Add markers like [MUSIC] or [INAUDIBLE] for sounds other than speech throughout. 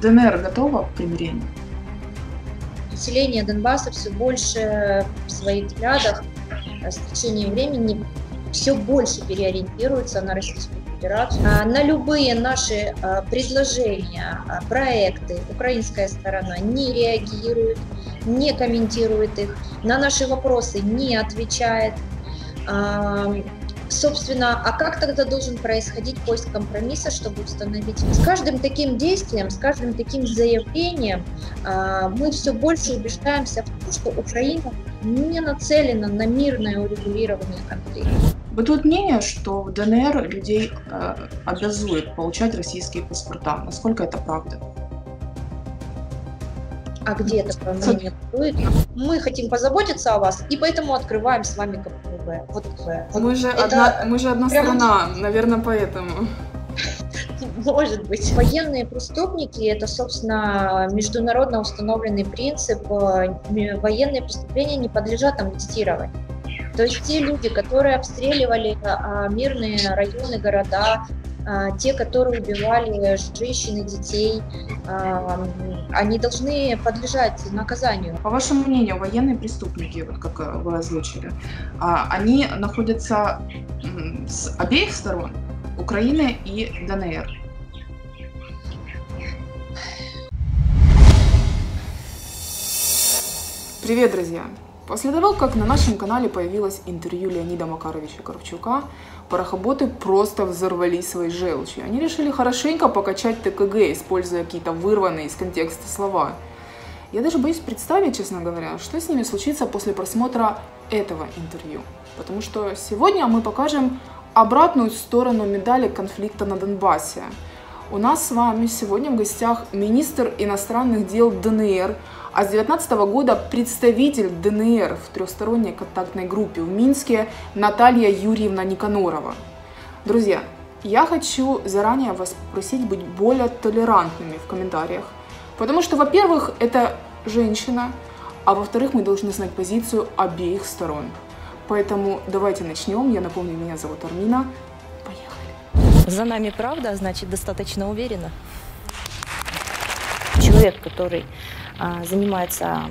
ДНР готова к примирению? Население Донбасса все больше в своих взглядах э, с течением времени все больше переориентируется на Российскую Федерацию. А, на любые наши а, предложения, а, проекты украинская сторона не реагирует, не комментирует их, на наши вопросы не отвечает. Собственно, а как тогда должен происходить поиск компромисса, чтобы установить? С каждым таким действием, с каждым таким заявлением мы все больше убеждаемся в том, что Украина не нацелена на мирное урегулирование конфликта. Бытует мнение, что в ДНР людей э, обязуют получать российские паспорта. Насколько это правда? А где это мнение бытует? Мы хотим позаботиться о вас, и поэтому открываем с вами КПВ. Вот, вот мы, же это одна, мы же одна прям... страна, наверное, поэтому. [LAUGHS] Может быть. Военные преступники – это, собственно, международно установленный принцип. Э, военные преступления не подлежат амнистированию. То есть те люди, которые обстреливали а, мирные районы, города, те, которые убивали женщин и детей, а, они должны подлежать наказанию. По вашему мнению, военные преступники, вот как э, вы озвучили, а, они находятся с обеих сторон, Украины и ДНР? Привет, друзья! После того, как на нашем канале появилось интервью Леонида Макаровича Коровчука, парохоботы просто взорвались своей желчью. Они решили хорошенько покачать ТКГ, используя какие-то вырванные из контекста слова. Я даже боюсь представить, честно говоря, что с ними случится после просмотра этого интервью. Потому что сегодня мы покажем обратную сторону медали конфликта на Донбассе. У нас с вами сегодня в гостях министр иностранных дел ДНР а с 2019 года представитель ДНР в трехсторонней контактной группе в Минске Наталья Юрьевна Никанорова. Друзья, я хочу заранее вас попросить быть более толерантными в комментариях, потому что, во-первых, это женщина, а во-вторых, мы должны знать позицию обеих сторон. Поэтому давайте начнем. Я напомню, меня зовут Армина. Поехали. За нами правда, а значит, достаточно уверенно. Человек, который занимается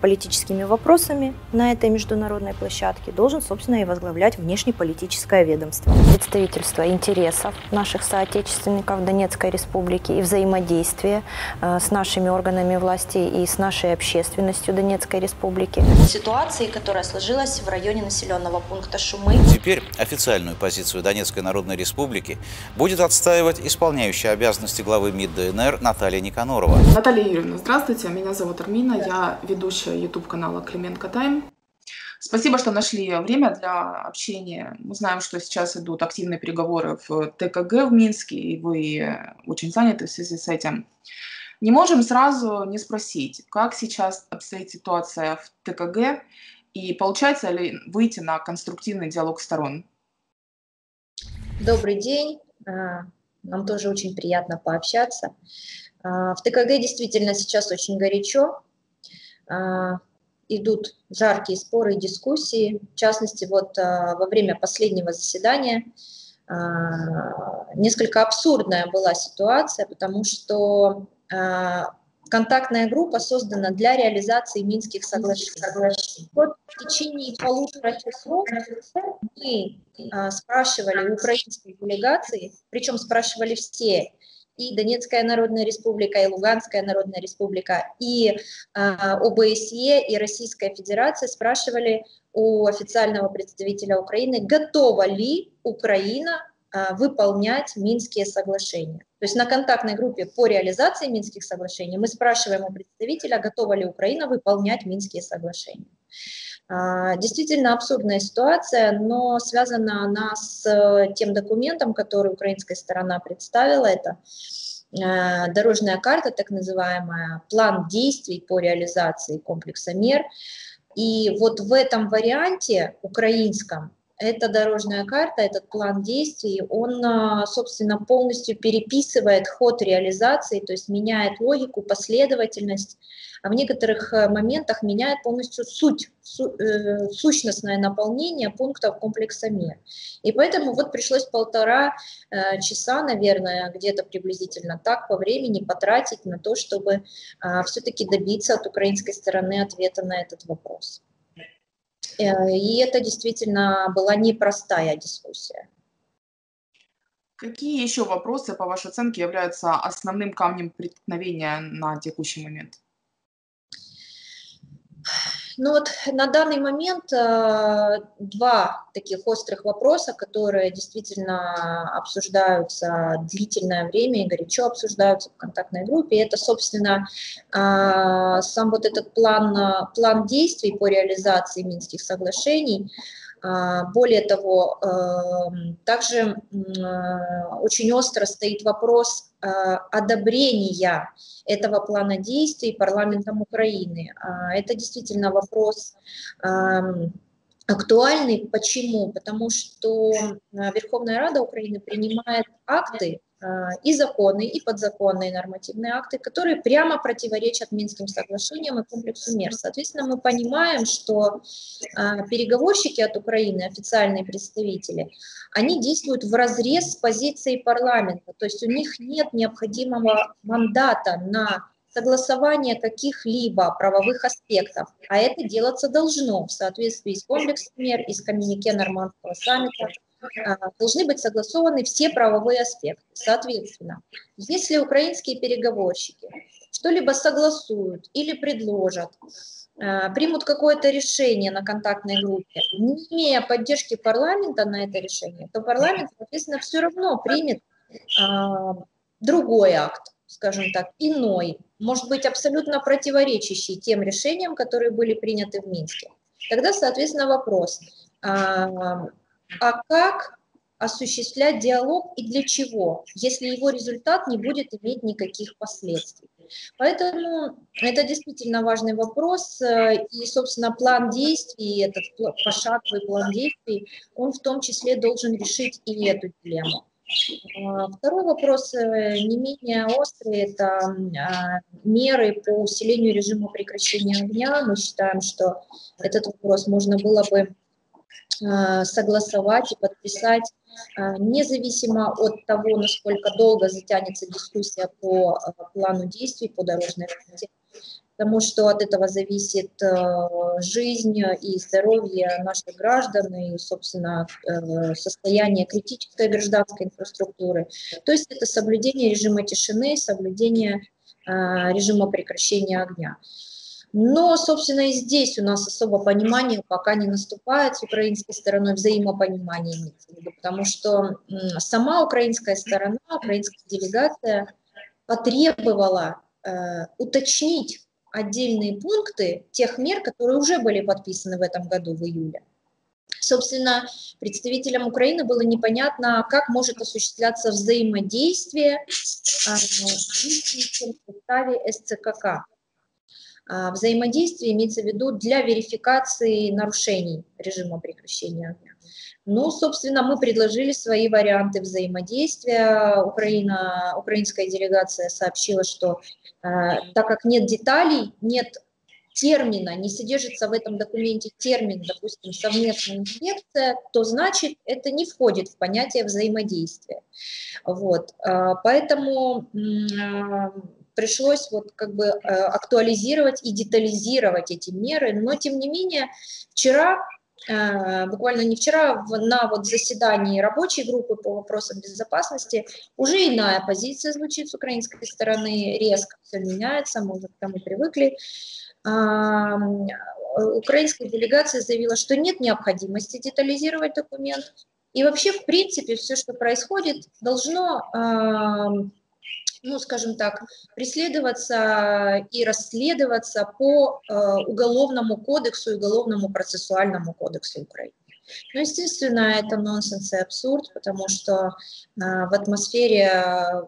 политическими вопросами на этой международной площадке, должен, собственно, и возглавлять внешнеполитическое ведомство. Представительство интересов наших соотечественников Донецкой Республики и взаимодействие э, с нашими органами власти и с нашей общественностью Донецкой Республики. Ситуации, которая сложилась в районе населенного пункта Шумы. Теперь официальную позицию Донецкой Народной Республики будет отстаивать исполняющая обязанности главы МИД ДНР Наталья Никанорова. Наталья Юрьевна, здравствуйте. Меня зовут Армина. Я ведущая YouTube канала Клименко Тайм. Спасибо, что нашли время для общения. Мы знаем, что сейчас идут активные переговоры в ТКГ в Минске, и вы очень заняты в связи с этим. Не можем сразу не спросить, как сейчас обстоит ситуация в ТКГ, и получается ли выйти на конструктивный диалог сторон? Добрый день. А, нам тоже очень приятно пообщаться. А, в ТКГ действительно сейчас очень горячо. А, идут жаркие споры и дискуссии. В частности, вот а, во время последнего заседания а, несколько абсурдная была ситуация, потому что контактная группа создана для реализации Минских соглашений. Вот в течение полутора часов мы спрашивали украинской делегации, причем спрашивали все, и Донецкая Народная Республика, и Луганская Народная Республика, и э, ОБСЕ, и Российская Федерация спрашивали у официального представителя Украины, готова ли Украина э, выполнять Минские соглашения. То есть на контактной группе по реализации Минских соглашений мы спрашиваем у представителя, готова ли Украина выполнять Минские соглашения. Действительно абсурдная ситуация, но связана она с э, тем документом, который украинская сторона представила. Это э, дорожная карта, так называемая, план действий по реализации комплекса мер. И вот в этом варианте украинском эта дорожная карта, этот план действий, он, а, собственно, полностью переписывает ход реализации, то есть меняет логику, последовательность, а в некоторых э, моментах меняет полностью суть, су, э, сущностное наполнение пунктов комплекса мер. И поэтому вот пришлось полтора э, часа, наверное, где-то приблизительно так по времени потратить на то, чтобы э, все-таки добиться от украинской стороны ответа на этот вопрос. Э, и это действительно была непростая дискуссия. Какие еще вопросы, по вашей оценке, являются основным камнем преткновения на текущий момент? Ну вот на данный момент э, два таких острых вопроса, которые действительно обсуждаются длительное время и горячо обсуждаются в контактной группе. Это, собственно, э, сам вот этот план, план действий по реализации Минских соглашений, более того, эм, также очень остро стоит вопрос э, одобрения этого плана действий парламентом Украины. А, это действительно вопрос эм, актуальный. Почему? Потому что э, Верховная Рада Украины принимает акты, а, и законы, и подзаконные нормативные акты, которые прямо противоречат Минским соглашениям и комплексу мер. Соответственно, мы понимаем, что а, переговорщики от Украины, официальные представители, они действуют в разрез с позицией парламента, то есть у них нет необходимого мандата на согласование каких-либо правовых аспектов, а это делаться должно в соответствии с комплексом мер и с коммюнике Нормандского саммита а, должны быть согласованы все правовые аспекты. Соответственно, если украинские переговорщики что-либо согласуют или предложат, а, примут какое-то решение на контактной группе, не имея поддержки парламента на это решение, то парламент, соответственно, все равно примет а, другой акт, скажем так, иной, может быть, абсолютно противоречащий тем решениям, которые были приняты в Минске. Тогда, соответственно, вопрос, а как осуществлять диалог и для чего, если его результат не будет иметь никаких последствий. Поэтому это действительно важный вопрос, э, и, собственно, план действий, этот пошаговый план действий, он в том числе должен решить и эту дилемму. А, второй вопрос, э, не менее острый, это а, меры по усилению режима прекращения огня. Мы считаем, что этот вопрос можно было бы Э, согласовать и подписать, э, независимо от того, насколько долго затянется дискуссия по э, плану действий, по дорожной карте, потому что от этого зависит жизнь и здоровье наших граждан и, собственно, состояние критической гражданской инфраструктуры. То есть это соблюдение режима тишины, соблюдение режима прекращения огня. Но, собственно, и здесь у нас особо понимание пока не наступает с украинской стороной, взаимопонимание имеется потому что сама украинская сторона, украинская делегация потребовала э, уточнить отдельные пункты тех мер, которые уже были подписаны в этом году, в июле. Собственно, представителям Украины было непонятно, как может осуществляться взаимодействие э, в составе СЦКК. А, взаимодействие имеется в виду для верификации нарушений режима прекращения огня. Ну, собственно, мы предложили свои варианты взаимодействия. Украина, украинская делегация сообщила, что э, так как нет деталей, нет термина, не содержится в этом документе термин, допустим, совместная инспекция, то значит это не входит в понятие взаимодействия. Вот. Поэтому пришлось вот как бы э, актуализировать и детализировать эти меры, но тем не менее вчера э, буквально не вчера, на вот заседании рабочей группы по вопросам безопасности уже иная позиция звучит с украинской стороны, резко все меняется, мы уже к тому привыкли. Украинская делегация заявила, что нет необходимости детализировать документ, и вообще, в принципе, все, что происходит, должно ну, скажем так, преследоваться и расследоваться по э, Уголовному кодексу и Уголовному процессуальному кодексу Украины. Ну, естественно, это нонсенс и абсурд, потому что э, в атмосфере,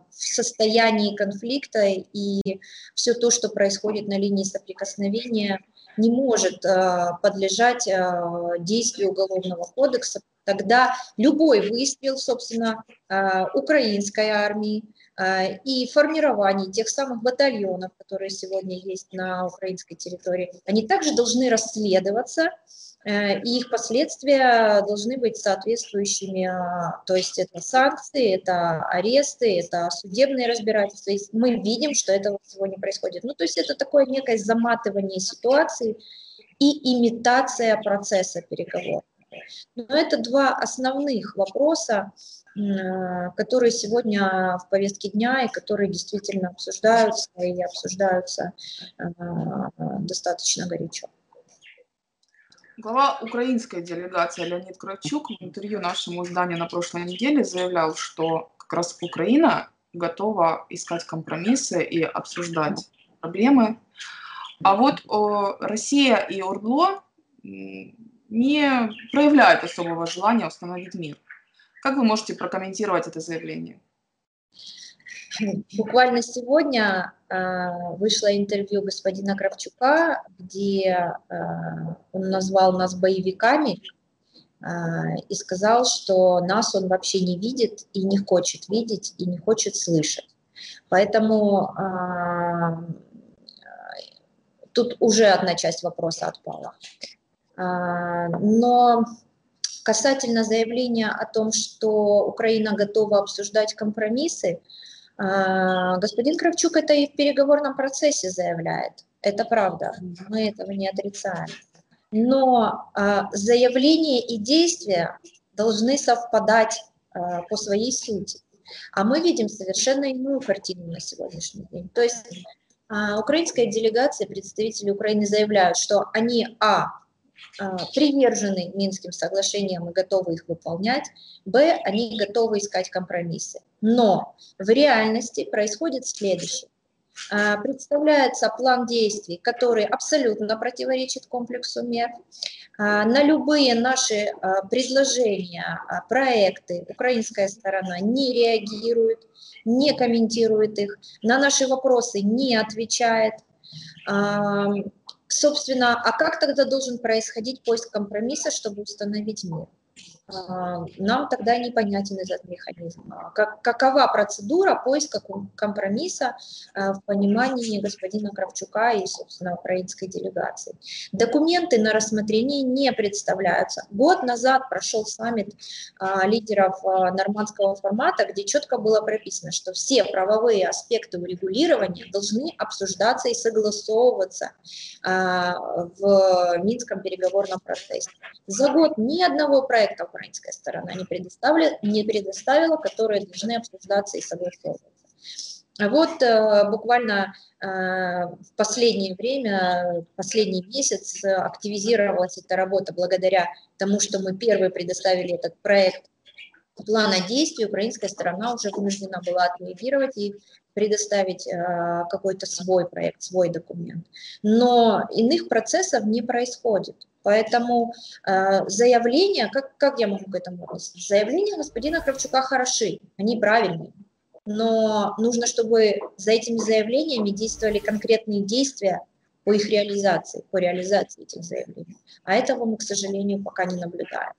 в состоянии конфликта и все то, что происходит на линии соприкосновения, не может э, подлежать э, действию Уголовного кодекса. Тогда любой выстрел, собственно, э, украинской армии и формирование тех самых батальонов, которые сегодня есть на украинской территории, они также должны расследоваться Э, и их последствия должны быть соответствующими, а, то есть это санкции, это аресты, это судебные разбирательства. И мы видим, что этого сегодня происходит. Ну, то есть это такое некое заматывание ситуации и имитация процесса переговоров. Но это два основных вопроса, которые сегодня в повестке дня и которые действительно обсуждаются и обсуждаются а, достаточно горячо. Глава украинской делегации Леонид Кравчук в интервью нашему изданию на прошлой неделе заявлял, что как раз Украина готова искать компромиссы и обсуждать проблемы. А вот о, Россия и Ордло не проявляют особого желания установить мир. Как вы можете прокомментировать это заявление? Буквально сегодня э, вышло интервью господина Кравчука, где э, он назвал нас боевиками э, и сказал, что нас он вообще не видит и не хочет видеть и не хочет слышать. Поэтому тут уже одна часть вопроса отпала. Но касательно заявления о том, что Украина готова обсуждать компромиссы, а, господин Кравчук это и в переговорном процессе заявляет. Это правда, мы этого не отрицаем. Но а, заявление и действия должны совпадать а, по своей сути. А мы видим совершенно иную картину на сегодняшний день. То есть украинская делегация, представители Украины заявляют, что они, а, привержены Минским соглашениям и готовы их выполнять, б, они готовы искать компромиссы. Но в реальности происходит следующее. А, представляется план действий, который абсолютно противоречит комплексу мер. А, на любые наши предложения, проекты украинская сторона не реагирует, не комментирует их, на наши вопросы не отвечает. Собственно, а как тогда должен происходить поиск компромисса, чтобы установить мир? А, нам тогда непонятен этот механизм. А как, какова процедура поиска компромисса а, в понимании господина Кравчука и, собственно, украинской делегации? Документы на рассмотрение не представляются. Год назад прошел саммит лидеров нормандского формата, где четко было прописано, что все правовые аспекты урегулирования должны обсуждаться и согласовываться в Минском переговорном процессе. За год ни одного проекта украинская сторона не, предоставила, не предоставила, которые должны обсуждаться и согласовываться. Вот э, буквально э, в последнее время, последний месяц активизировалась эта работа благодаря тому, что мы первые предоставили этот проект плана действий, украинская сторона уже вынуждена была отреагировать и предоставить э, какой-то свой проект, свой документ. Но иных процессов не происходит. Поэтому э, заявления, как, как я могу к этому относиться? Заявления господина Кравчука хороши, они правильные. Но нужно, чтобы за этими заявлениями действовали конкретные действия по их реализации, по реализации этих заявлений. А этого мы, к сожалению, пока не наблюдаем.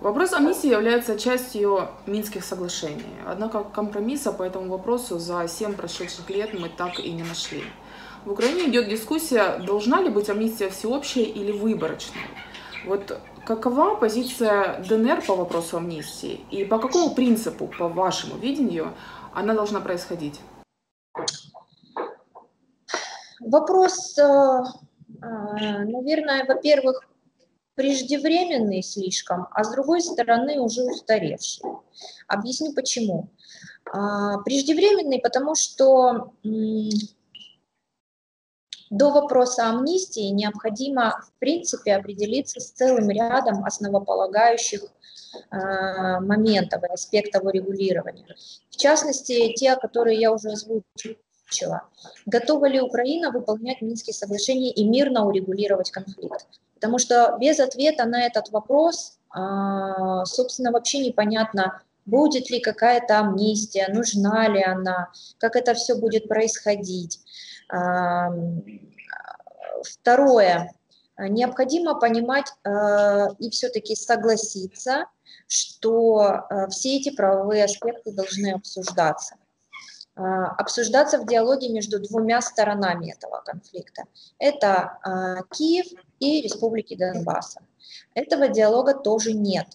Вопрос амнистии является частью Минских соглашений. Однако компромисса по этому вопросу за 7 прошедших лет мы так и не нашли. В Украине идет дискуссия, должна ли быть амнистия всеобщая или выборочная. Вот какова позиция ДНР по вопросу амнистии и по какому принципу, по вашему видению, она должна происходить? Вопрос, э, э, наверное, во-первых, преждевременный слишком, а с другой стороны уже устаревший. Объясню почему. А, преждевременный, потому что до вопроса амнистии необходимо, в принципе, определиться с целым рядом основополагающих а, моментов и аспектов урегулирования. В частности, те, которые я уже озвучила. Готова ли Украина выполнять Минские соглашения и мирно урегулировать конфликт? Потому что без ответа на этот вопрос, а, собственно, вообще непонятно, будет ли какая-то амнистия, нужна ли она, как это все будет происходить. Второе, необходимо понимать и все-таки согласиться, что все эти правовые аспекты должны обсуждаться. А, обсуждаться в диалоге между двумя сторонами этого конфликта. Это а, Киев и Республики Донбасса. Этого диалога тоже нет.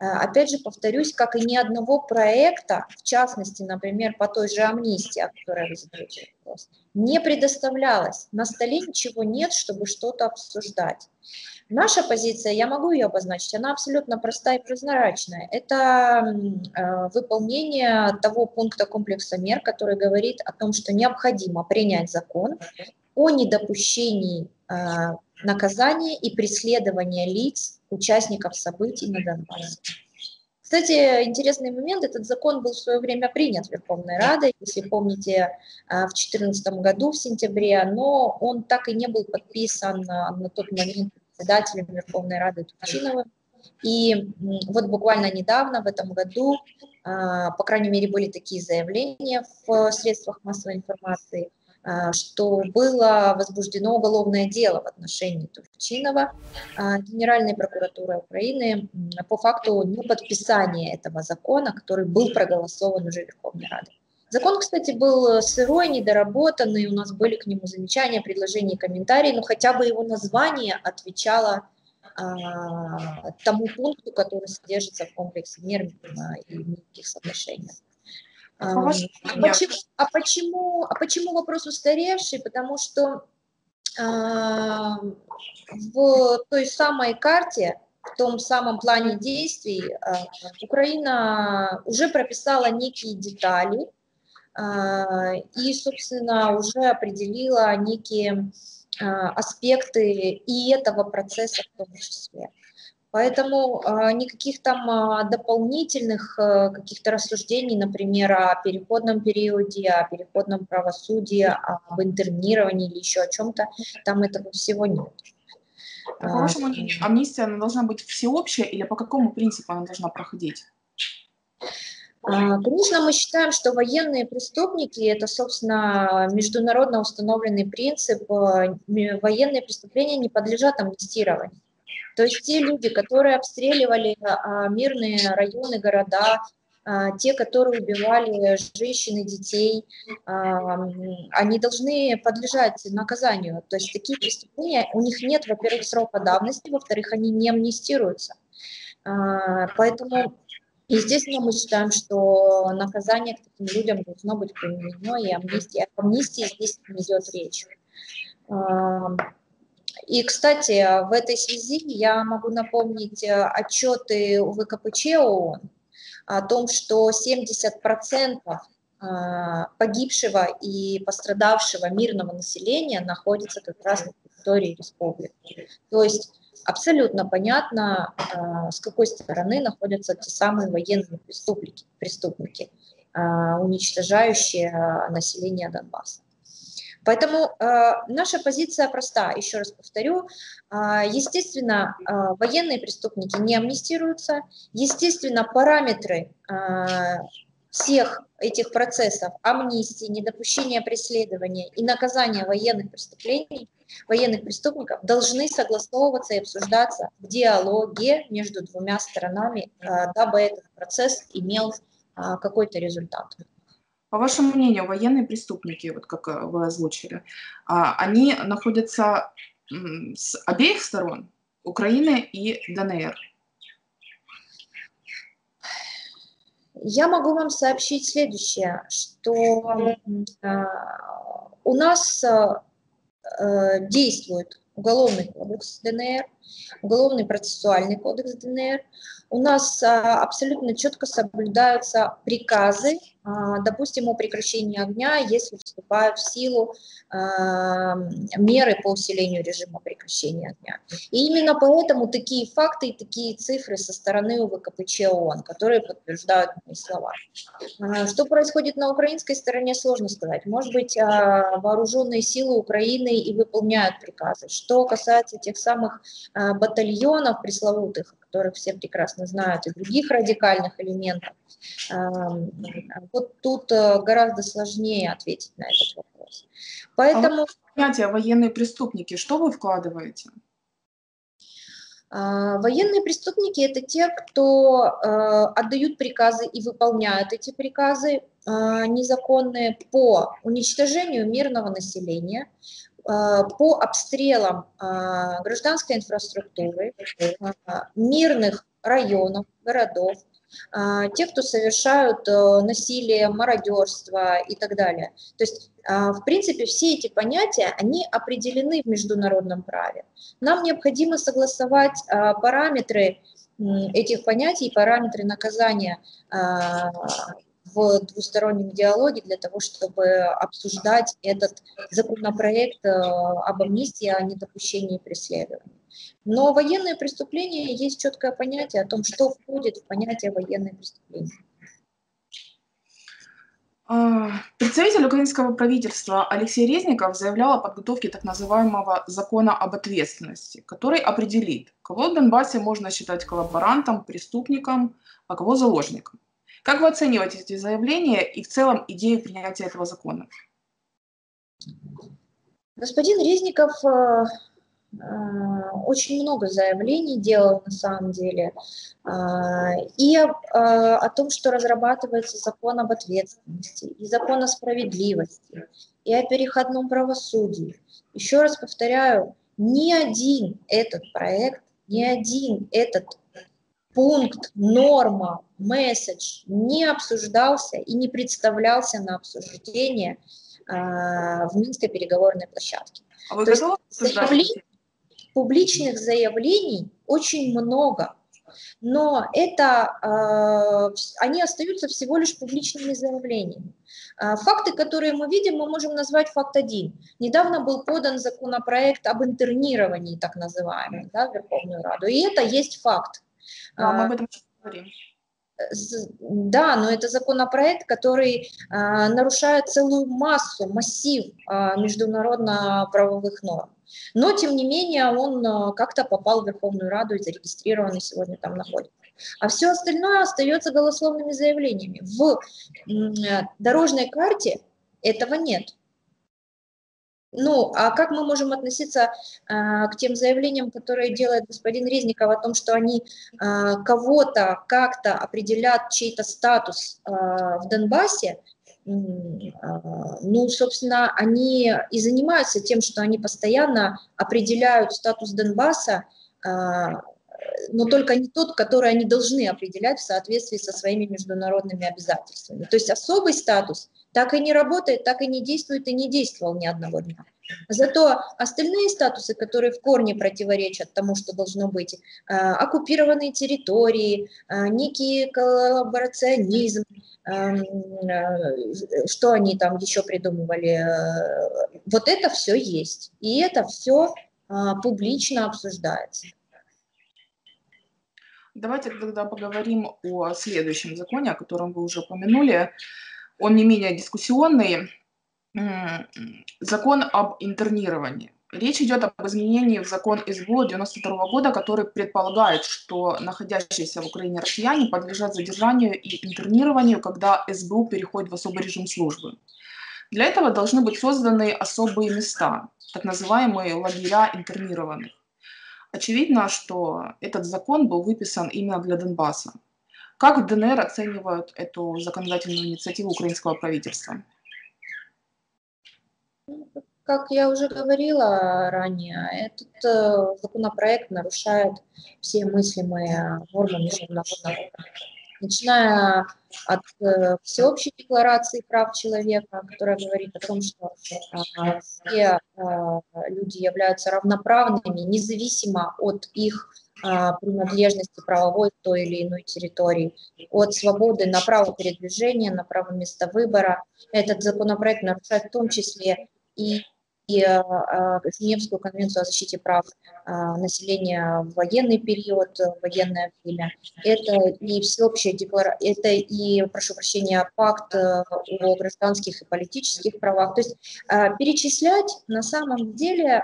А, опять же, повторюсь, как и ни одного проекта, в частности, например, по той же амнистии, о которой вы задаете вопрос, не предоставлялось. На столе ничего нет, чтобы что-то обсуждать. Наша позиция, я могу ее обозначить, она абсолютно простая и прозрачная. Это э, выполнение того пункта комплекса мер, который говорит о том, что необходимо принять закон о недопущении э, наказания и преследования лиц, участников событий на Донбассе. Кстати, интересный момент, этот закон был в свое время принят Верховной Радой, если помните, э, в 2014 году, в сентябре, но он так и не был подписан на тот момент председателем Верховной Рады Турчиновым. И вот буквально недавно, в этом году, а, по крайней мере, были такие заявления в средствах массовой информации, а, что было возбуждено уголовное дело в отношении Турчинова а, Генеральной прокуратуры Украины по факту неподписания этого закона, который был проголосован уже Верховной Радой. Закон, кстати, был сырой, недоработанный, у нас были к нему замечания, предложения, комментарии, но хотя бы его название отвечало а, тому пункту, который содержится в комплексе мер и Минских соглашений. А, а, почему, а, почему, а почему вопрос устаревший? Потому что а, в той самой карте, в том самом плане действий а, Украина уже прописала некие детали, а, и, собственно, уже определила некие а, аспекты и этого процесса в том числе. Поэтому а, никаких там дополнительных каких-то рассуждений, например, о переходном периоде, о переходном правосудии, об интернировании или еще о чем-то, там этого всего нет. По вашему мнению, амнистия она должна быть всеобщая или по какому принципу она должна проходить? А, конечно, мы считаем, что военные преступники – это, собственно, международно установленный принцип. А, военные преступления не подлежат амнистированию. То есть те люди, которые обстреливали а, мирные районы, города, те, которые убивали женщин и детей, они должны подлежать наказанию. То есть такие преступления, у них нет, во-первых, срока давности, во-вторых, они не амнистируются. Поэтому Естественно, мы считаем, что наказание к таким людям должно быть применено, и амнистия, об амнистии здесь не идет речь. И, кстати, в этой связи я могу напомнить э, отчеты ВКПЧ ООН о том, что 70% а, погибшего и пострадавшего мирного населения находится как раз на территории республики. То есть абсолютно понятно, а, с какой стороны находятся те самые военные преступники, преступники а, уничтожающие а, население Донбасса. Поэтому э, наша позиция проста, еще раз повторю. Э, естественно, э, военные преступники не амнистируются. Естественно, параметры э, всех этих процессов амнистии, недопущения преследования и наказания военных преступлений, военных преступников должны согласовываться и обсуждаться в диалоге между двумя сторонами, а, дабы этот процесс имел а, какой-то результат. По вашему мнению, военные преступники, вот как э, вы озвучили, а, они находятся с обеих сторон, Украины и ДНР? Я могу вам сообщить следующее, что э, у нас э, действует Уголовный кодекс ДНР, Уголовный процессуальный кодекс ДНР. У нас абсолютно четко соблюдаются приказы, допустим, о прекращении огня, если вступают в силу а, меры по усилению режима прекращения огня. И именно поэтому такие факты и такие цифры со стороны УВКПЧ ООН, которые подтверждают мои слова. Что происходит на украинской стороне, сложно сказать. Может быть, вооруженные силы Украины и выполняют приказы. Что касается тех самых батальонов пресловутых, которых все прекрасно знают, и других радикальных элементов. Вот тут э, гораздо сложнее ответить на этот вопрос. Поэтому... А вот понятие военные преступники, что вы вкладываете? А, военные преступники – это те, кто э, отдают приказы и выполняют эти приказы э, незаконные по уничтожению мирного населения, э, по обстрелам гражданской инфраструктуры, мирных районов, городов, а, те, кто совершают э, насилие, мародерство и так далее. То есть, а, в принципе, все эти понятия, они определены в международном праве. Нам необходимо согласовать а, параметры этих понятий, параметры наказания в двустороннем диалоге для того, чтобы обсуждать этот законопроект э, об амнистии, о недопущении преследования. Но военные преступления есть четкое понятие о том, что входит в понятие военные преступления. А, представитель украинского правительства Алексей Резников заявлял о подготовке так называемого закона об ответственности, который определит, кого в Донбассе можно считать коллаборантом, преступником, а кого заложником. Как вы оцениваете эти заявления и в целом идею принятия этого закона? Господин Резников э, э, очень много заявлений делал на самом деле э, и о том, что разрабатывается закон об ответственности, и закон о справедливости, и о переходном правосудии. Еще раз повторяю, ни один этот проект, ни один этот пункт, норма, месседж не обсуждался и не представлялся на обсуждение а, в Минской переговорной площадке. А вы То есть заявлений, публичных заявлений очень много, но это, э, они остаются всего лишь публичными заявлениями. Факты, которые мы видим, мы можем назвать факт один. Недавно был подан законопроект об интернировании, так называемый, да, в Верховную Раду, и это есть факт. А, мы об этом говорим. Да, но это законопроект, который а, нарушает целую массу, массив а, международно-правовых норм. Но, тем не менее, он а, как-то попал в Верховную Раду и зарегистрирован, и сегодня там находится. А все остальное остается голословными заявлениями. В дорожной карте этого нет. Ну, а как мы можем относиться а, к тем заявлениям, которые делает господин Резников о том, что они а, кого-то как-то определят чей-то статус а, в Донбассе? Ну, собственно, они и занимаются тем, что они постоянно определяют статус Донбасса, но только не тот, который они должны определять в соответствии со своими международными обязательствами. То есть особый статус так и не работает, так и не действует и не действовал ни одного дня. Зато остальные статусы, которые в корне противоречат тому, что должно быть, э, оккупированные территории, э, некий коллаборационизм, эм, э, что они там еще придумывали, вот это все есть. И это все публично обсуждается. Давайте тогда поговорим о следующем законе, о котором вы уже упомянули он не менее дискуссионный, закон об интернировании. Речь идет об изменении в закон СБУ 92 года, который предполагает, что находящиеся в Украине россияне подлежат задержанию и интернированию, когда СБУ переходит в особый режим службы. Для этого должны быть созданы особые места, так называемые лагеря интернированных. Очевидно, что этот закон был выписан именно для Донбасса. Как в ДНР оценивают эту законодательную инициативу украинского правительства? Как я уже говорила ранее, этот э, законопроект нарушает все мыслимые нормы международного права. Начиная от э, всеобщей декларации прав человека, которая говорит о том, что э, все э, люди являются равноправными, независимо от их принадлежности правовой к той или иной территории, от свободы на право передвижения, на право места выбора. Этот законопроект нарушает в том числе и и а, Женевскую конвенцию о защите прав а, населения в военный период, в военное время. Это и всеобщая декларация, это и, прошу прощения, пакт э, о гражданских и политических правах. То есть перечислять на самом деле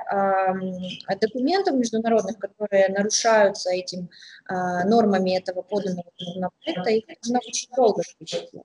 документов международных, которые нарушаются этим нормами этого поданного законопроекта, их нужно очень долго перечислять.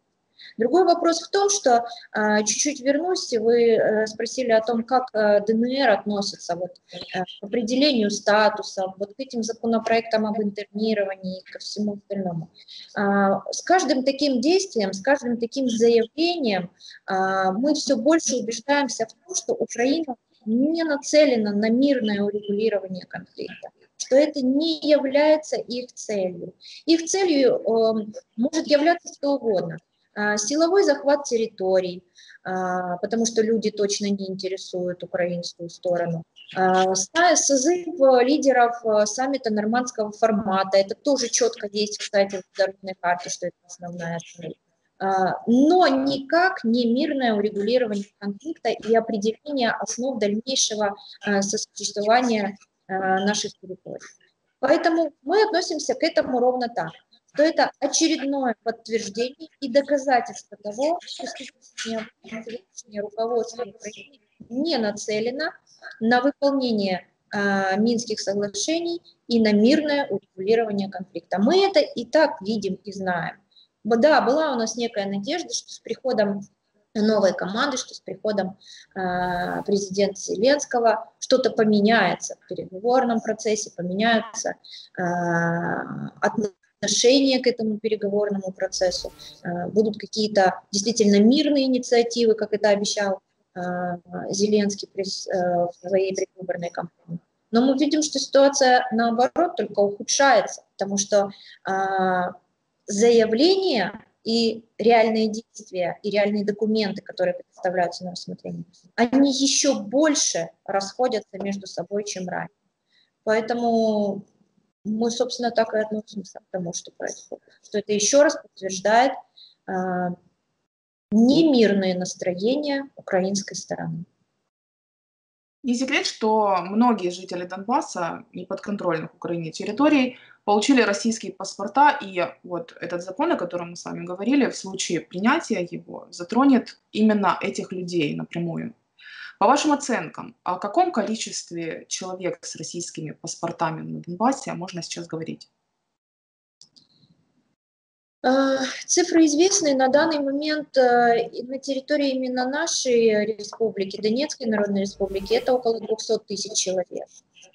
Другой вопрос в том, что а, чуть-чуть вернусь, вы э, спросили о том, как э, ДНР относится вот, э, к определению статуса, вот к этим законопроектам об интернировании и ко всему остальному. А, с каждым таким действием, с каждым таким заявлением а, мы все больше убеждаемся в том, что Украина не нацелена на мирное урегулирование конфликта что это не является их целью. Их целью э, может являться что угодно. А, силовой захват территорий, а, потому что люди точно не интересуют украинскую сторону. А, созыв лидеров саммита нормандского формата, это тоже четко есть, кстати, в дорожной карте, что это основная цель но никак не мирное урегулирование конфликта и определение основ дальнейшего сосуществования наших территорий. Поэтому мы относимся к этому ровно так то это очередное подтверждение и доказательство того, что сегодняшнее руководство Украины не нацелено на выполнение э, Минских соглашений и на мирное урегулирование конфликта. Мы это и так видим и знаем. Да, была у нас некая надежда, что с приходом новой команды, что с приходом э, президента Зеленского что-то поменяется в переговорном процессе, поменяются э, отношение к этому переговорному процессу, э, будут какие-то действительно мирные инициативы, как это обещал э, Зеленский э, в своей предвыборной кампании. Но мы видим, что ситуация наоборот только ухудшается, потому что заявления и реальные действия, и реальные документы, которые представляются на рассмотрение, они еще больше расходятся между собой, чем ранее. Поэтому мы, собственно, так и относимся к тому, что происходит. Что это еще раз подтверждает э, немирные настроения украинской стороны. Не секрет, что многие жители Донбасса, неподконтрольных Украине территорий, получили российские паспорта, и вот этот закон, о котором мы с вами говорили, в случае принятия его затронет именно этих людей напрямую. По вашим оценкам, о каком количестве человек с российскими паспортами на Донбассе можно сейчас говорить? А, цифры известны. На данный момент э, на территории именно нашей республики, Донецкой Народной Республики, это около 200 тысяч человек.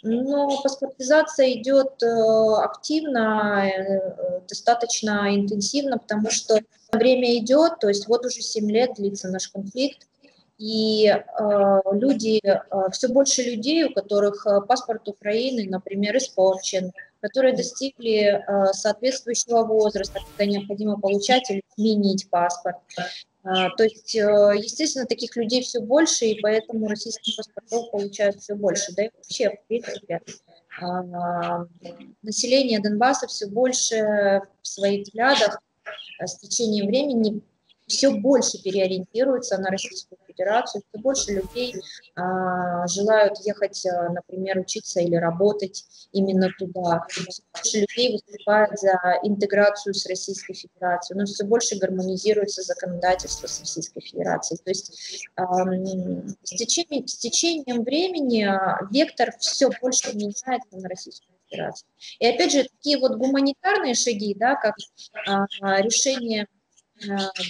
Но паспортизация идет э, активно, э, достаточно интенсивно, потому что время идет, то есть вот уже 7 лет длится наш конфликт, и э, люди, э, все больше людей, у которых э, паспорт Украины, например, испорчен, которые достигли э, соответствующего возраста, когда необходимо получать или сменить паспорт. Э, то есть, э, естественно, таких людей все больше, и поэтому российских паспортов получают все больше. Да и вообще, в принципе, э, население Донбасса все больше в своих взглядах э, с течением времени все больше переориентируются на Российскую Федерацию, все больше людей а, желают ехать, а, например, учиться или работать именно туда. Все больше людей выступают за интеграцию с Российской Федерацией, но все больше гармонизируется законодательство с Российской Федерацией. То есть а, с, течением, с течением времени вектор все больше меняется на Российскую Федерацию. И опять же, такие вот гуманитарные шаги, да, как а, решение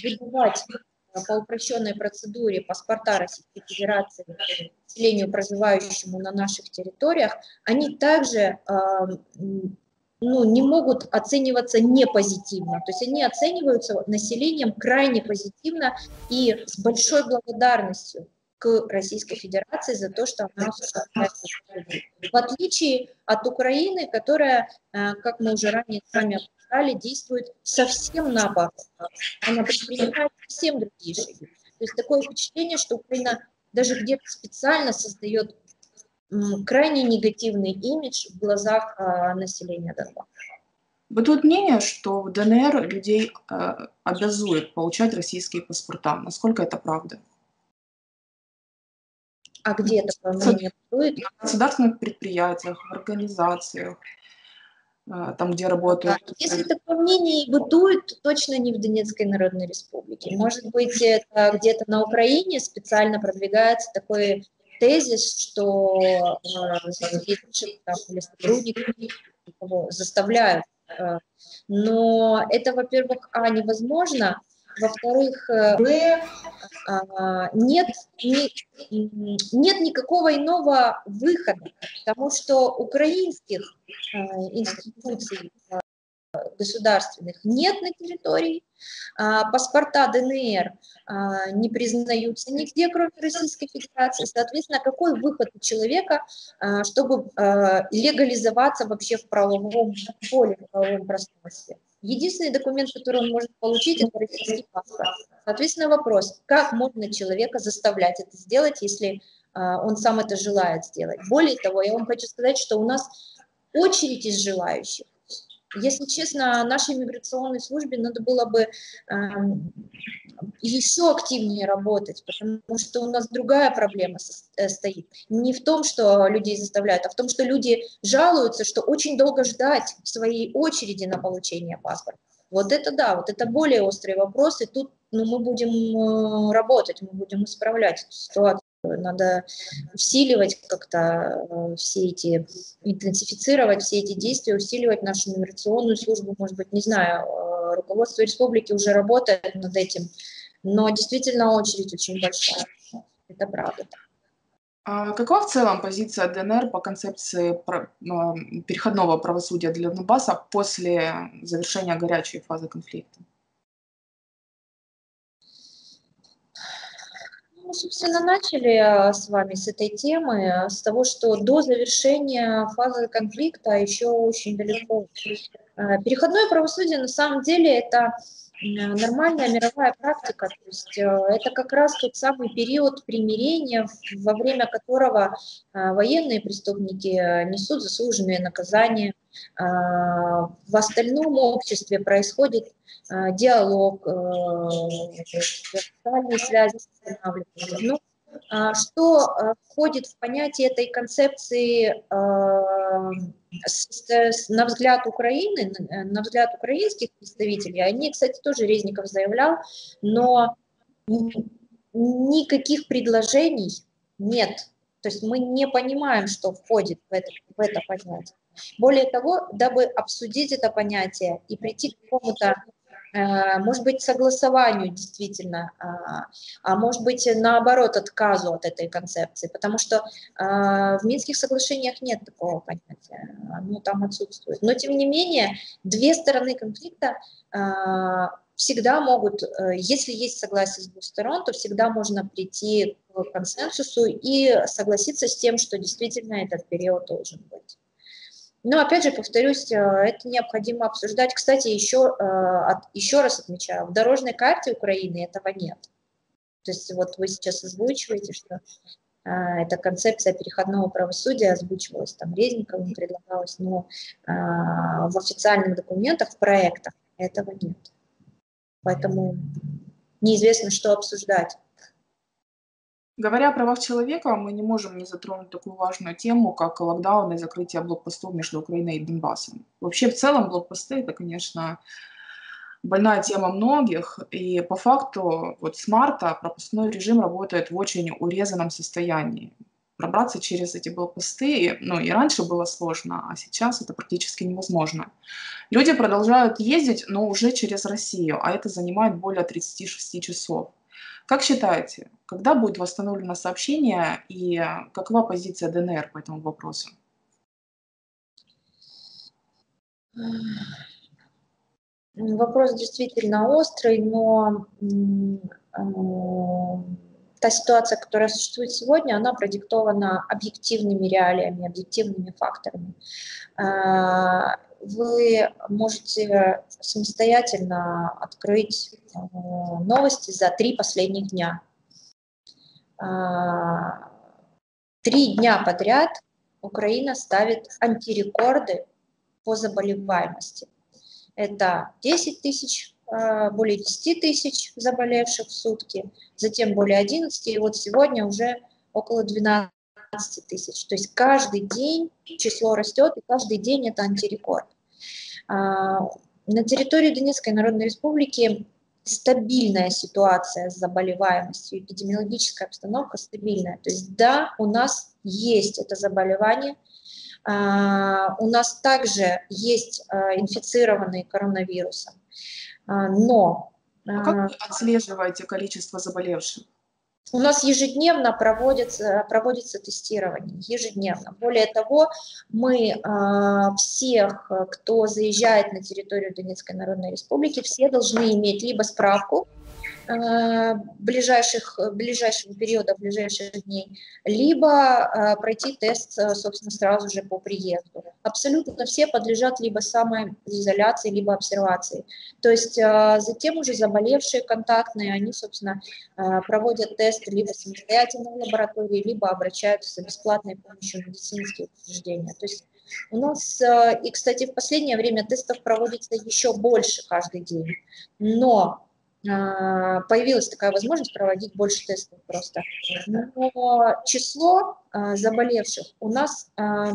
выдавать по упрощенной процедуре паспорта Российской Федерации населению, проживающему на наших территориях, они также ну, не могут оцениваться не позитивно. То есть они оцениваются населением крайне позитивно и с большой благодарностью к Российской Федерации за то, что она осуществляет. В отличие от Украины, которая, э, как мы уже ранее с вами Австралия действует совсем наоборот. Она предпринимает совсем другие шаги. То есть такое впечатление, что Украина даже где-то специально создает крайне негативный имидж в глазах а, населения Донбасса. Бытует мнение, что в ДНР людей э, обязуют получать российские паспорта. Насколько это правда? А где такое мнение бытует? На государственных предприятиях, в организациях, там, где работают. Если такое мнение бытует, то точно не в Донецкой Народной Республике. Может быть, это где-то на Украине специально продвигается такой тезис, что э, там, или сотрудники заставляют. Э, но это, во-первых, а, невозможно, во-вторых, э, а, нет, не, нет никакого иного выхода, потому что украинских э, институций государственных нет на территории, а, паспорта ДНР не признаются нигде, кроме Российской Федерации. Соответственно, какой выход у человека, чтобы легализоваться вообще в правовом поле, в правовом пространстве? Единственный документ, который он может получить, это российский паспорт. Соответственно, вопрос, как можно человека заставлять это сделать, если он сам это желает сделать. Более того, я вам хочу сказать, что у нас очередь из желающих если честно, нашей миграционной службе надо было бы э, еще активнее работать, потому что у нас другая проблема э, стоит. Не в том, что людей заставляют, а в том, что люди жалуются, что очень долго ждать в своей очереди на получение паспорта. Вот это да, вот это более острые вопросы. Тут ну, мы будем э, работать, мы будем исправлять эту ситуацию. Надо усиливать как-то э, все эти, интенсифицировать все эти действия, усиливать нашу миграционную службу, может быть, не знаю, э, руководство республики уже работает над этим, но действительно очередь очень большая, это правда. А какова в целом позиция ДНР по концепции ну, переходного правосудия для Донбасса после завершения горячей фазы конфликта? Собственно, начали а, с вами с этой темы, а, с того, что до завершения фазы конфликта еще очень далеко. А, переходное правосудие на самом деле это нормальная мировая практика. То есть это как раз тот самый период примирения, во время которого военные преступники несут заслуженные наказания. В остальном обществе происходит Э, диалог, э, социальные связи устанавливаются. Но а, что э, входит в понятие этой концепции на взгляд Украины, на взгляд украинских представителей, они, кстати, тоже Резников заявлял, но никаких предложений нет. То есть мы не понимаем, что входит в это, в это понятие. Более того, дабы обсудить это понятие и прийти к какому-то Э, может быть, согласованию действительно, а, а может быть, наоборот, отказу от этой концепции, потому что а, в Минских соглашениях нет такого понятия, оно там отсутствует. Но, тем не менее, две стороны конфликта всегда могут, э, если есть согласие с двух сторон, то всегда можно прийти к консенсусу и согласиться с тем, что действительно этот период должен быть. Но опять же, повторюсь, э, это необходимо обсуждать. Кстати, еще, э, еще раз отмечаю, в дорожной карте Украины этого нет. То есть вот вы сейчас озвучиваете, что э, эта концепция переходного правосудия озвучивалась там Резниковым, предлагалась, но в официальных документах, в проектах этого нет. Поэтому неизвестно, что обсуждать. Говоря о правах человека, мы не можем не затронуть такую важную тему, как локдаун и закрытие блокпостов между Украиной и Донбассом. Вообще, в целом, блокпосты – это, конечно, больная тема многих, и по факту вот с марта пропускной режим работает в очень урезанном состоянии. Пробраться через эти блокпосты, ну и раньше было сложно, а сейчас это практически невозможно. Люди продолжают ездить, но уже через Россию, а это занимает более 36 часов. Как считаете, когда будет восстановлено сообщение и какова позиция ДНР по этому вопросу? Вопрос действительно острый, но э, та ситуация, которая существует сегодня, она продиктована объективными реалиями, объективными факторами. Вы можете самостоятельно открыть э, новости за три последних дня. А, три дня подряд Украина ставит антирекорды по заболеваемости. Это 10 тысяч, э, более 10 тысяч заболевших в сутки, затем более 11, и вот сегодня уже около 12 тысяч. То есть каждый день число растет, и каждый день это антирекорд. А, на территории Донецкой Народной Республики стабильная ситуация с заболеваемостью, эпидемиологическая обстановка стабильная. То есть да, у нас есть это заболевание, а, у нас также есть а, инфицированные коронавирусом, но... А как вы отслеживаете количество заболевших? У нас ежедневно проводится, проводится тестирование, ежедневно. Более того, мы э, всех, кто заезжает на территорию Донецкой Народной Республики, все должны иметь либо справку ближайших, ближайшего периода, ближайших дней, либо э, пройти тест, э, собственно, сразу же по приезду. Абсолютно все подлежат либо самоизоляции, либо обсервации. То есть затем уже заболевшие контактные, они, собственно, проводят тест либо самостоятельно в лаборатории, либо обращаются за бесплатной помощью медицинских учреждения. То есть у нас, и, кстати, в последнее время тестов проводится еще больше каждый день, но появилась такая возможность проводить больше тестов просто. Но число а, заболевших у нас а,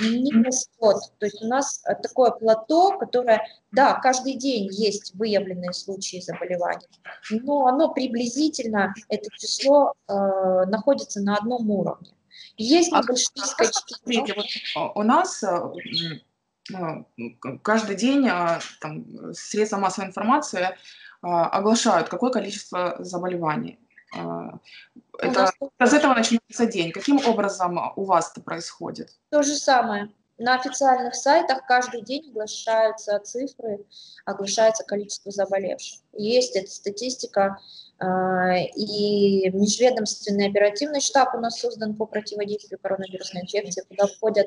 не растет. То есть у нас такое плато, которое, да, каждый день есть выявленные случаи заболевания, но оно приблизительно, это число находится на одном уровне. Есть небольшие а, скачки. Смотрите, вот у нас каждый день там, средства массовой информации а, оглашают, какое количество заболеваний. А, это, с этого начинается день. Каким образом у вас это происходит? То же самое. На официальных сайтах каждый день оглашаются цифры, оглашается количество заболевших. Есть эта статистика, а, и межведомственный оперативный штаб у нас создан по противодействию коронавирусной инфекции, куда входят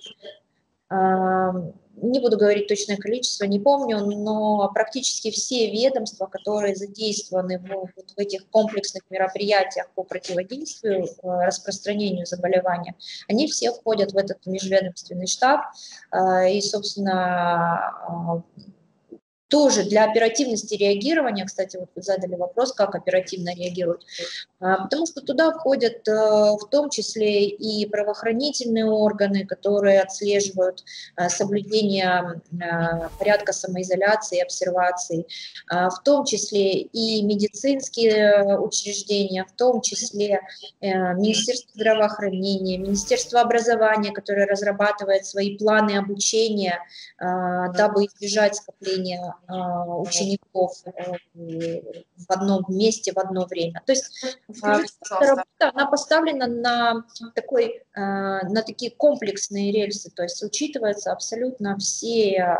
не буду говорить точное количество, не помню, но практически все ведомства, которые задействованы в, вот в этих комплексных мероприятиях по противодействию э, распространению заболевания, они все входят в этот межведомственный штаб. Э, и, собственно, тоже для оперативности реагирования, кстати, вот вы задали вопрос, как оперативно реагируют, а, потому что туда входят э, в том числе и правоохранительные органы, которые отслеживают э, соблюдение э, порядка самоизоляции обсервации, а, в том числе и медицинские учреждения, в том числе Министерство здравоохранения, Министерство образования, которое разрабатывает свои планы обучения, а, дабы избежать скопления учеников э, в одном месте в одно время. То есть а, работа, она поставлена на, такой, а, на такие комплексные рельсы, то есть учитываются абсолютно все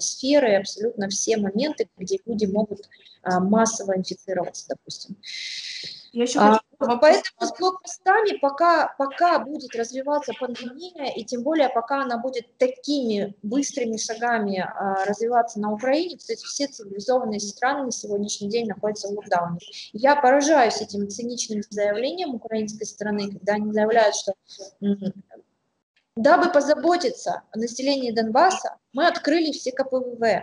сферы, абсолютно все моменты, где люди могут массово инфицироваться, допустим. Я еще а, хочу... Поэтому с блокпостами пока, пока будет развиваться пандемия, и тем более пока она будет такими быстрыми шагами а, развиваться на Украине, кстати, все цивилизованные страны на сегодняшний день находятся в локдауне. Я поражаюсь этим циничным заявлением украинской стороны, когда они заявляют, что дабы позаботиться о населении Донбасса, мы открыли все КПВВ.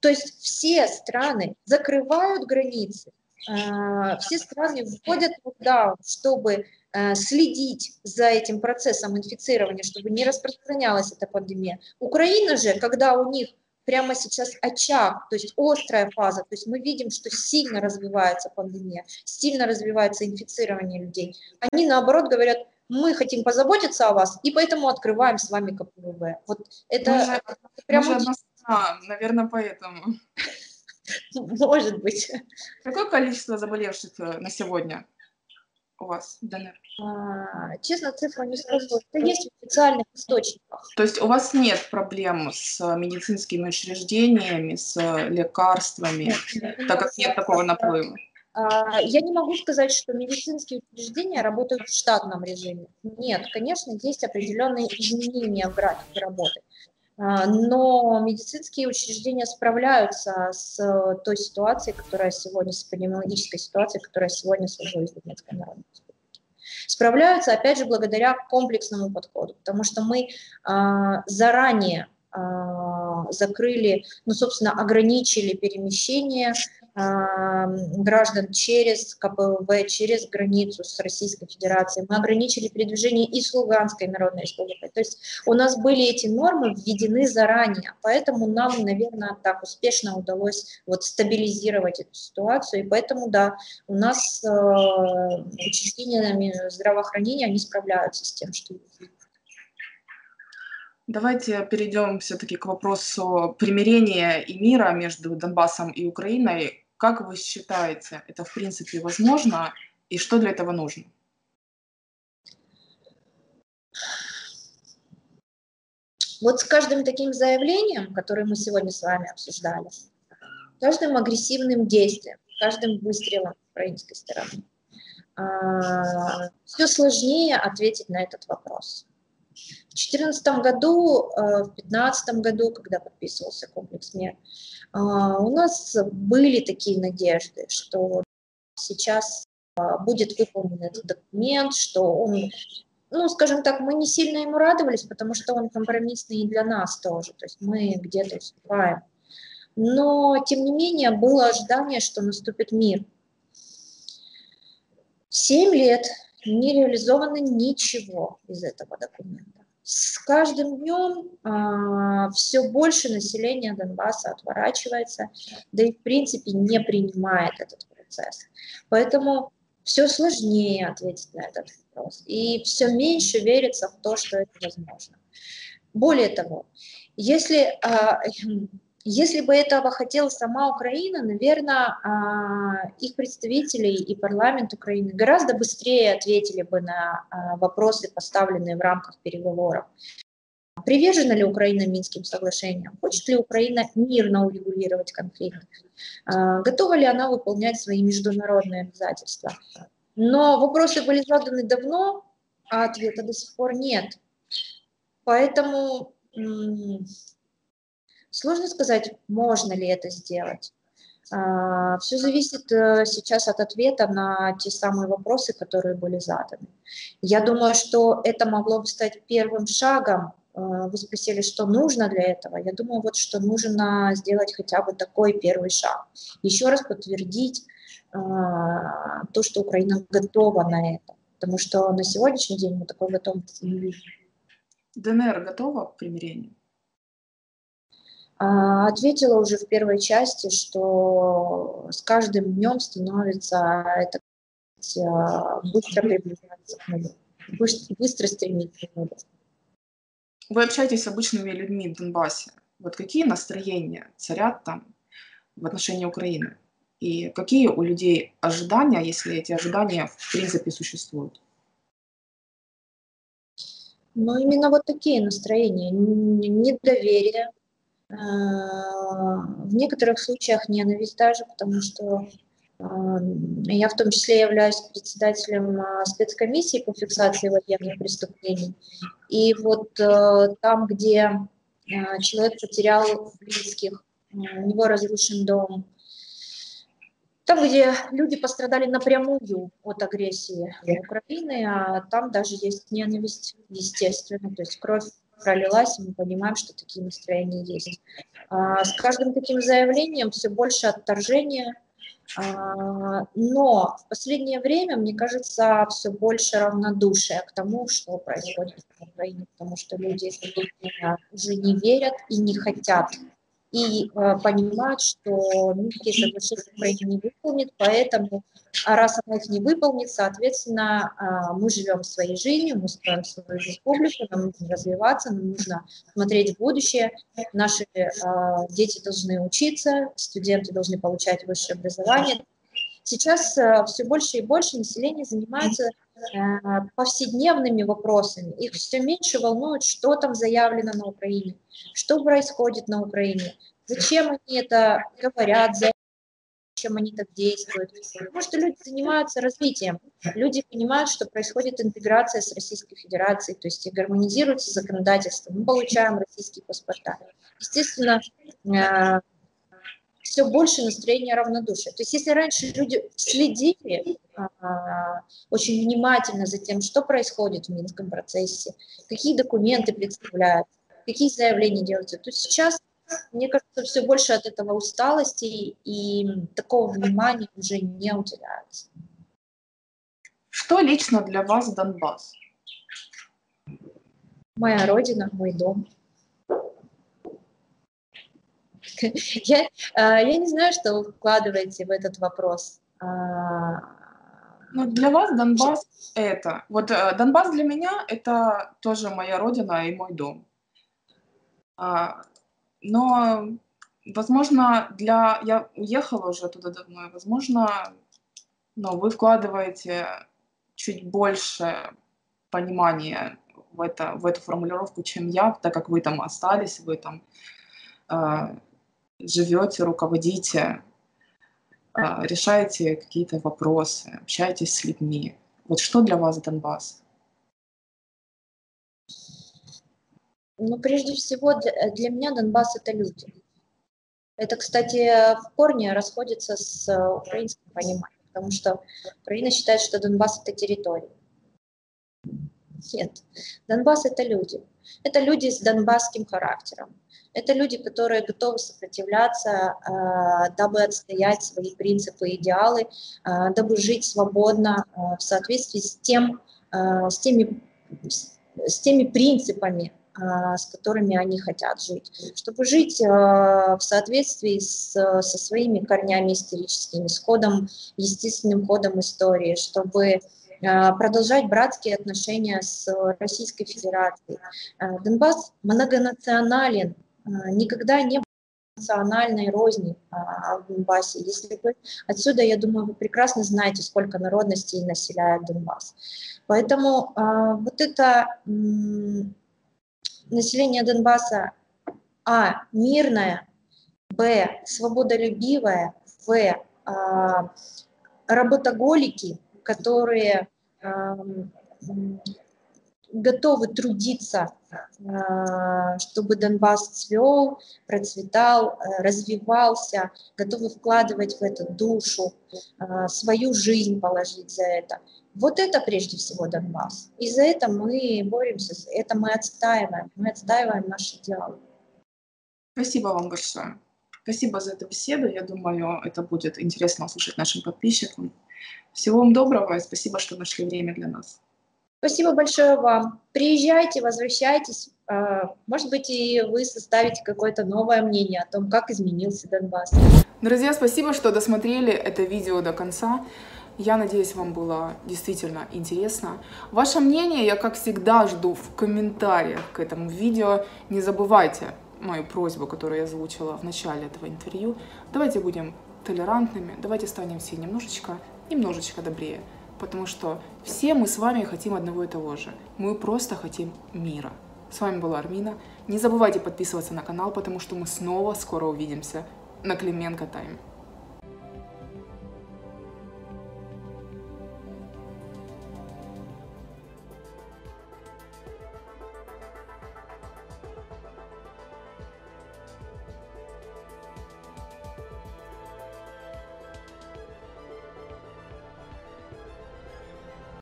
То есть все страны закрывают границы, а, все страны вводят локдаун, чтобы э, следить за этим процессом инфицирования, чтобы не распространялась эта пандемия. Украина же, когда у них прямо сейчас очаг, то есть острая фаза, то есть мы видим, что сильно развивается пандемия, сильно развивается инфицирование людей. Они наоборот говорят, мы хотим позаботиться о вас, и поэтому открываем с вами КПВВ. Вот это мы прямо... Мы же одна, наверное, поэтому. [LAUGHS] Может быть. Какое количество заболевших э, на сегодня у вас, ДНР? А, честно, цифру не скажу. Это есть в официальных источниках. То есть у вас нет проблем с медицинскими учреждениями, с лекарствами, нет, так как нет такого наплыва? А, я не могу сказать, что медицинские учреждения работают в штатном режиме. Нет, конечно, есть определенные изменения в графике работы. А, но медицинские учреждения справляются с э, той ситуацией, которая сегодня, с эпидемиологической ситуацией, которая сегодня сложилась в Донецкой Народной Республике. Справляются, опять же, благодаря комплексному подходу, потому что мы а, заранее а, закрыли, ну, собственно, ограничили перемещение граждан через КПВ, через границу с Российской Федерацией. Мы ограничили передвижение и с Луганской Народной Республикой. То есть у нас были эти нормы введены заранее, поэтому нам, наверное, так успешно удалось вот стабилизировать эту ситуацию. И поэтому, да, у нас э, учреждения здравоохранения, они справляются с тем, что. Давайте перейдем все-таки к вопросу примирения и мира между Донбассом и Украиной. Как вы считаете, это в принципе возможно и что для этого нужно? Вот с каждым таким заявлением, которое мы сегодня с вами обсуждали, каждым агрессивным действием, каждым выстрелом украинской стороны, а, все сложнее ответить на этот вопрос. В 2014 году, э, в 2015 году, когда подписывался комплекс мер, а, у нас были такие надежды, что сейчас а, будет выполнен этот документ, что он, ну, скажем так, мы не сильно ему радовались, потому что он компромиссный и для нас тоже, то есть мы где-то уступаем. Но, тем не менее, было ожидание, что наступит мир. Семь лет не реализовано ничего из этого документа с каждым днем а, все больше населения Донбасса отворачивается, да и в принципе не принимает этот процесс. Поэтому все сложнее ответить на этот вопрос. И все меньше верится в то, что это возможно. Более того, если а, если бы этого хотела сама Украина, наверное, а, их представители и парламент Украины гораздо быстрее ответили бы на а, вопросы, поставленные в рамках переговоров. Привержена ли Украина Минским соглашениям? Хочет ли Украина мирно урегулировать конфликт? А, готова ли она выполнять свои международные обязательства? Но вопросы были заданы давно, а ответа до сих пор нет. Поэтому Сложно сказать, можно ли это сделать. А, Все зависит э, сейчас от ответа на те самые вопросы, которые были заданы. Я думаю, что это могло бы стать первым шагом. А, вы спросили, что нужно для этого. Я думаю, вот что нужно сделать хотя бы такой первый шаг. Еще раз подтвердить а, то, что Украина готова на это. Потому что на сегодняшний день мы такой видим. ДНР готова к примирению? А, ответила уже в первой части, что с каждым днем становится это а, быстро приближаться к нулю, быстро стремиться к нулю. Вы общаетесь с обычными людьми в Донбассе. Вот какие настроения царят там в отношении Украины? И какие у людей ожидания, если эти ожидания в принципе существуют? Ну, именно вот такие настроения. Недоверие, в некоторых случаях ненависть даже, потому что э, я в том числе являюсь председателем э, спецкомиссии по фиксации военных преступлений. И вот там, где человек потерял близких, у него разрушен дом, там, где люди пострадали напрямую от агрессии Украины, а там даже есть ненависть, естественно, то есть кровь пролилась, и мы понимаем, что такие настроения есть. А, с каждым таким заявлением все больше отторжения, а, но в последнее время, мне кажется, все больше равнодушия к тому, что происходит в Украине, потому что люди уже не верят и не хотят и э, понимают, что Минские соглашения Украина не выполнит, поэтому, а раз она их не выполнит, соответственно, э, мы живем своей жизнью, мы строим свою республику, нам нужно развиваться, нам нужно смотреть в будущее, наши э, дети должны учиться, студенты должны получать высшее образование. Сейчас э, все больше и больше населения занимается повседневными вопросами. Их все меньше волнует, что там заявлено на Украине, что происходит на Украине, зачем они это говорят, зачем они так действуют. Потому что люди занимаются развитием. Люди понимают, что происходит интеграция с Российской Федерацией, то есть гармонизируется законодательство. Мы получаем российские паспорта. Естественно, э, все больше настроение равнодушия. То есть если раньше люди следили а, очень внимательно за тем, что происходит в Минском процессе, какие документы представляют, какие заявления делаются, то сейчас мне кажется, все больше от этого усталости и такого внимания уже не уделяется. Что лично для вас Донбасс? Моя родина, мой дом. [LAUGHS] Я, а, я не знаю, что вы вкладываете в этот вопрос. А, ну, для вас Донбасс это. Вот э, Донбасс для меня это тоже моя родина и мой дом. А, но, возможно, для... Я уехала уже туда давно, и, возможно, но вы вкладываете чуть больше понимания в, это, в эту формулировку, чем я, так как вы там остались, вы там живете, руководите, э, решаете какие-то вопросы, общаетесь с людьми. Вот что для вас Донбасс? Ну, прежде всего, для, меня Донбасс – это люди. Это, кстати, в корне расходится с украинским пониманием, потому что Украина считает, что Донбасс – это территория. Нет, Донбасс – это люди. Это люди с донбасским характером. Это люди, которые готовы сопротивляться, э, дабы отстоять свои принципы и идеалы, э, дабы жить свободно э, в соответствии с, тем, с, теми, с теми принципами, с которыми они хотят жить, чтобы жить в соответствии с, со своими корнями историческими, с ходом, естественным ходом истории, чтобы продолжать братские отношения с Российской Федерацией. Донбасс многонационален, никогда не было национальной розни в Донбассе. Если вы отсюда, я думаю, вы прекрасно знаете, сколько народностей населяет Донбасс. Поэтому вот это население Донбасса, а, мирное, б, свободолюбивое, в, а, работоголики, которые а, готовы трудиться, а, чтобы Донбасс цвел, процветал, развивался, готовы вкладывать в это душу, а, свою жизнь положить за это. Вот это прежде всего Донбасс. И за это мы боремся, это мы отстаиваем, мы отстаиваем наши идеалы. Спасибо вам большое. Спасибо за эту беседу. Я думаю, это будет интересно услышать нашим подписчикам. Всего вам доброго и спасибо, что нашли время для нас. Спасибо большое вам. Приезжайте, возвращайтесь. А, может быть, и вы составите какое-то новое мнение о том, как изменился Донбасс. Друзья, спасибо, что досмотрели это видео до конца. Я надеюсь, вам было действительно интересно. Ваше мнение я, как всегда, жду в комментариях к этому видео. Не забывайте мою просьбу, которую я озвучила в начале этого интервью. Давайте будем толерантными, давайте станем все немножечко, немножечко добрее. Потому что все мы с вами хотим одного и того же. Мы просто хотим мира. С вами была Армина. Не забывайте подписываться на канал, потому что мы снова скоро увидимся на Клименко Тайм.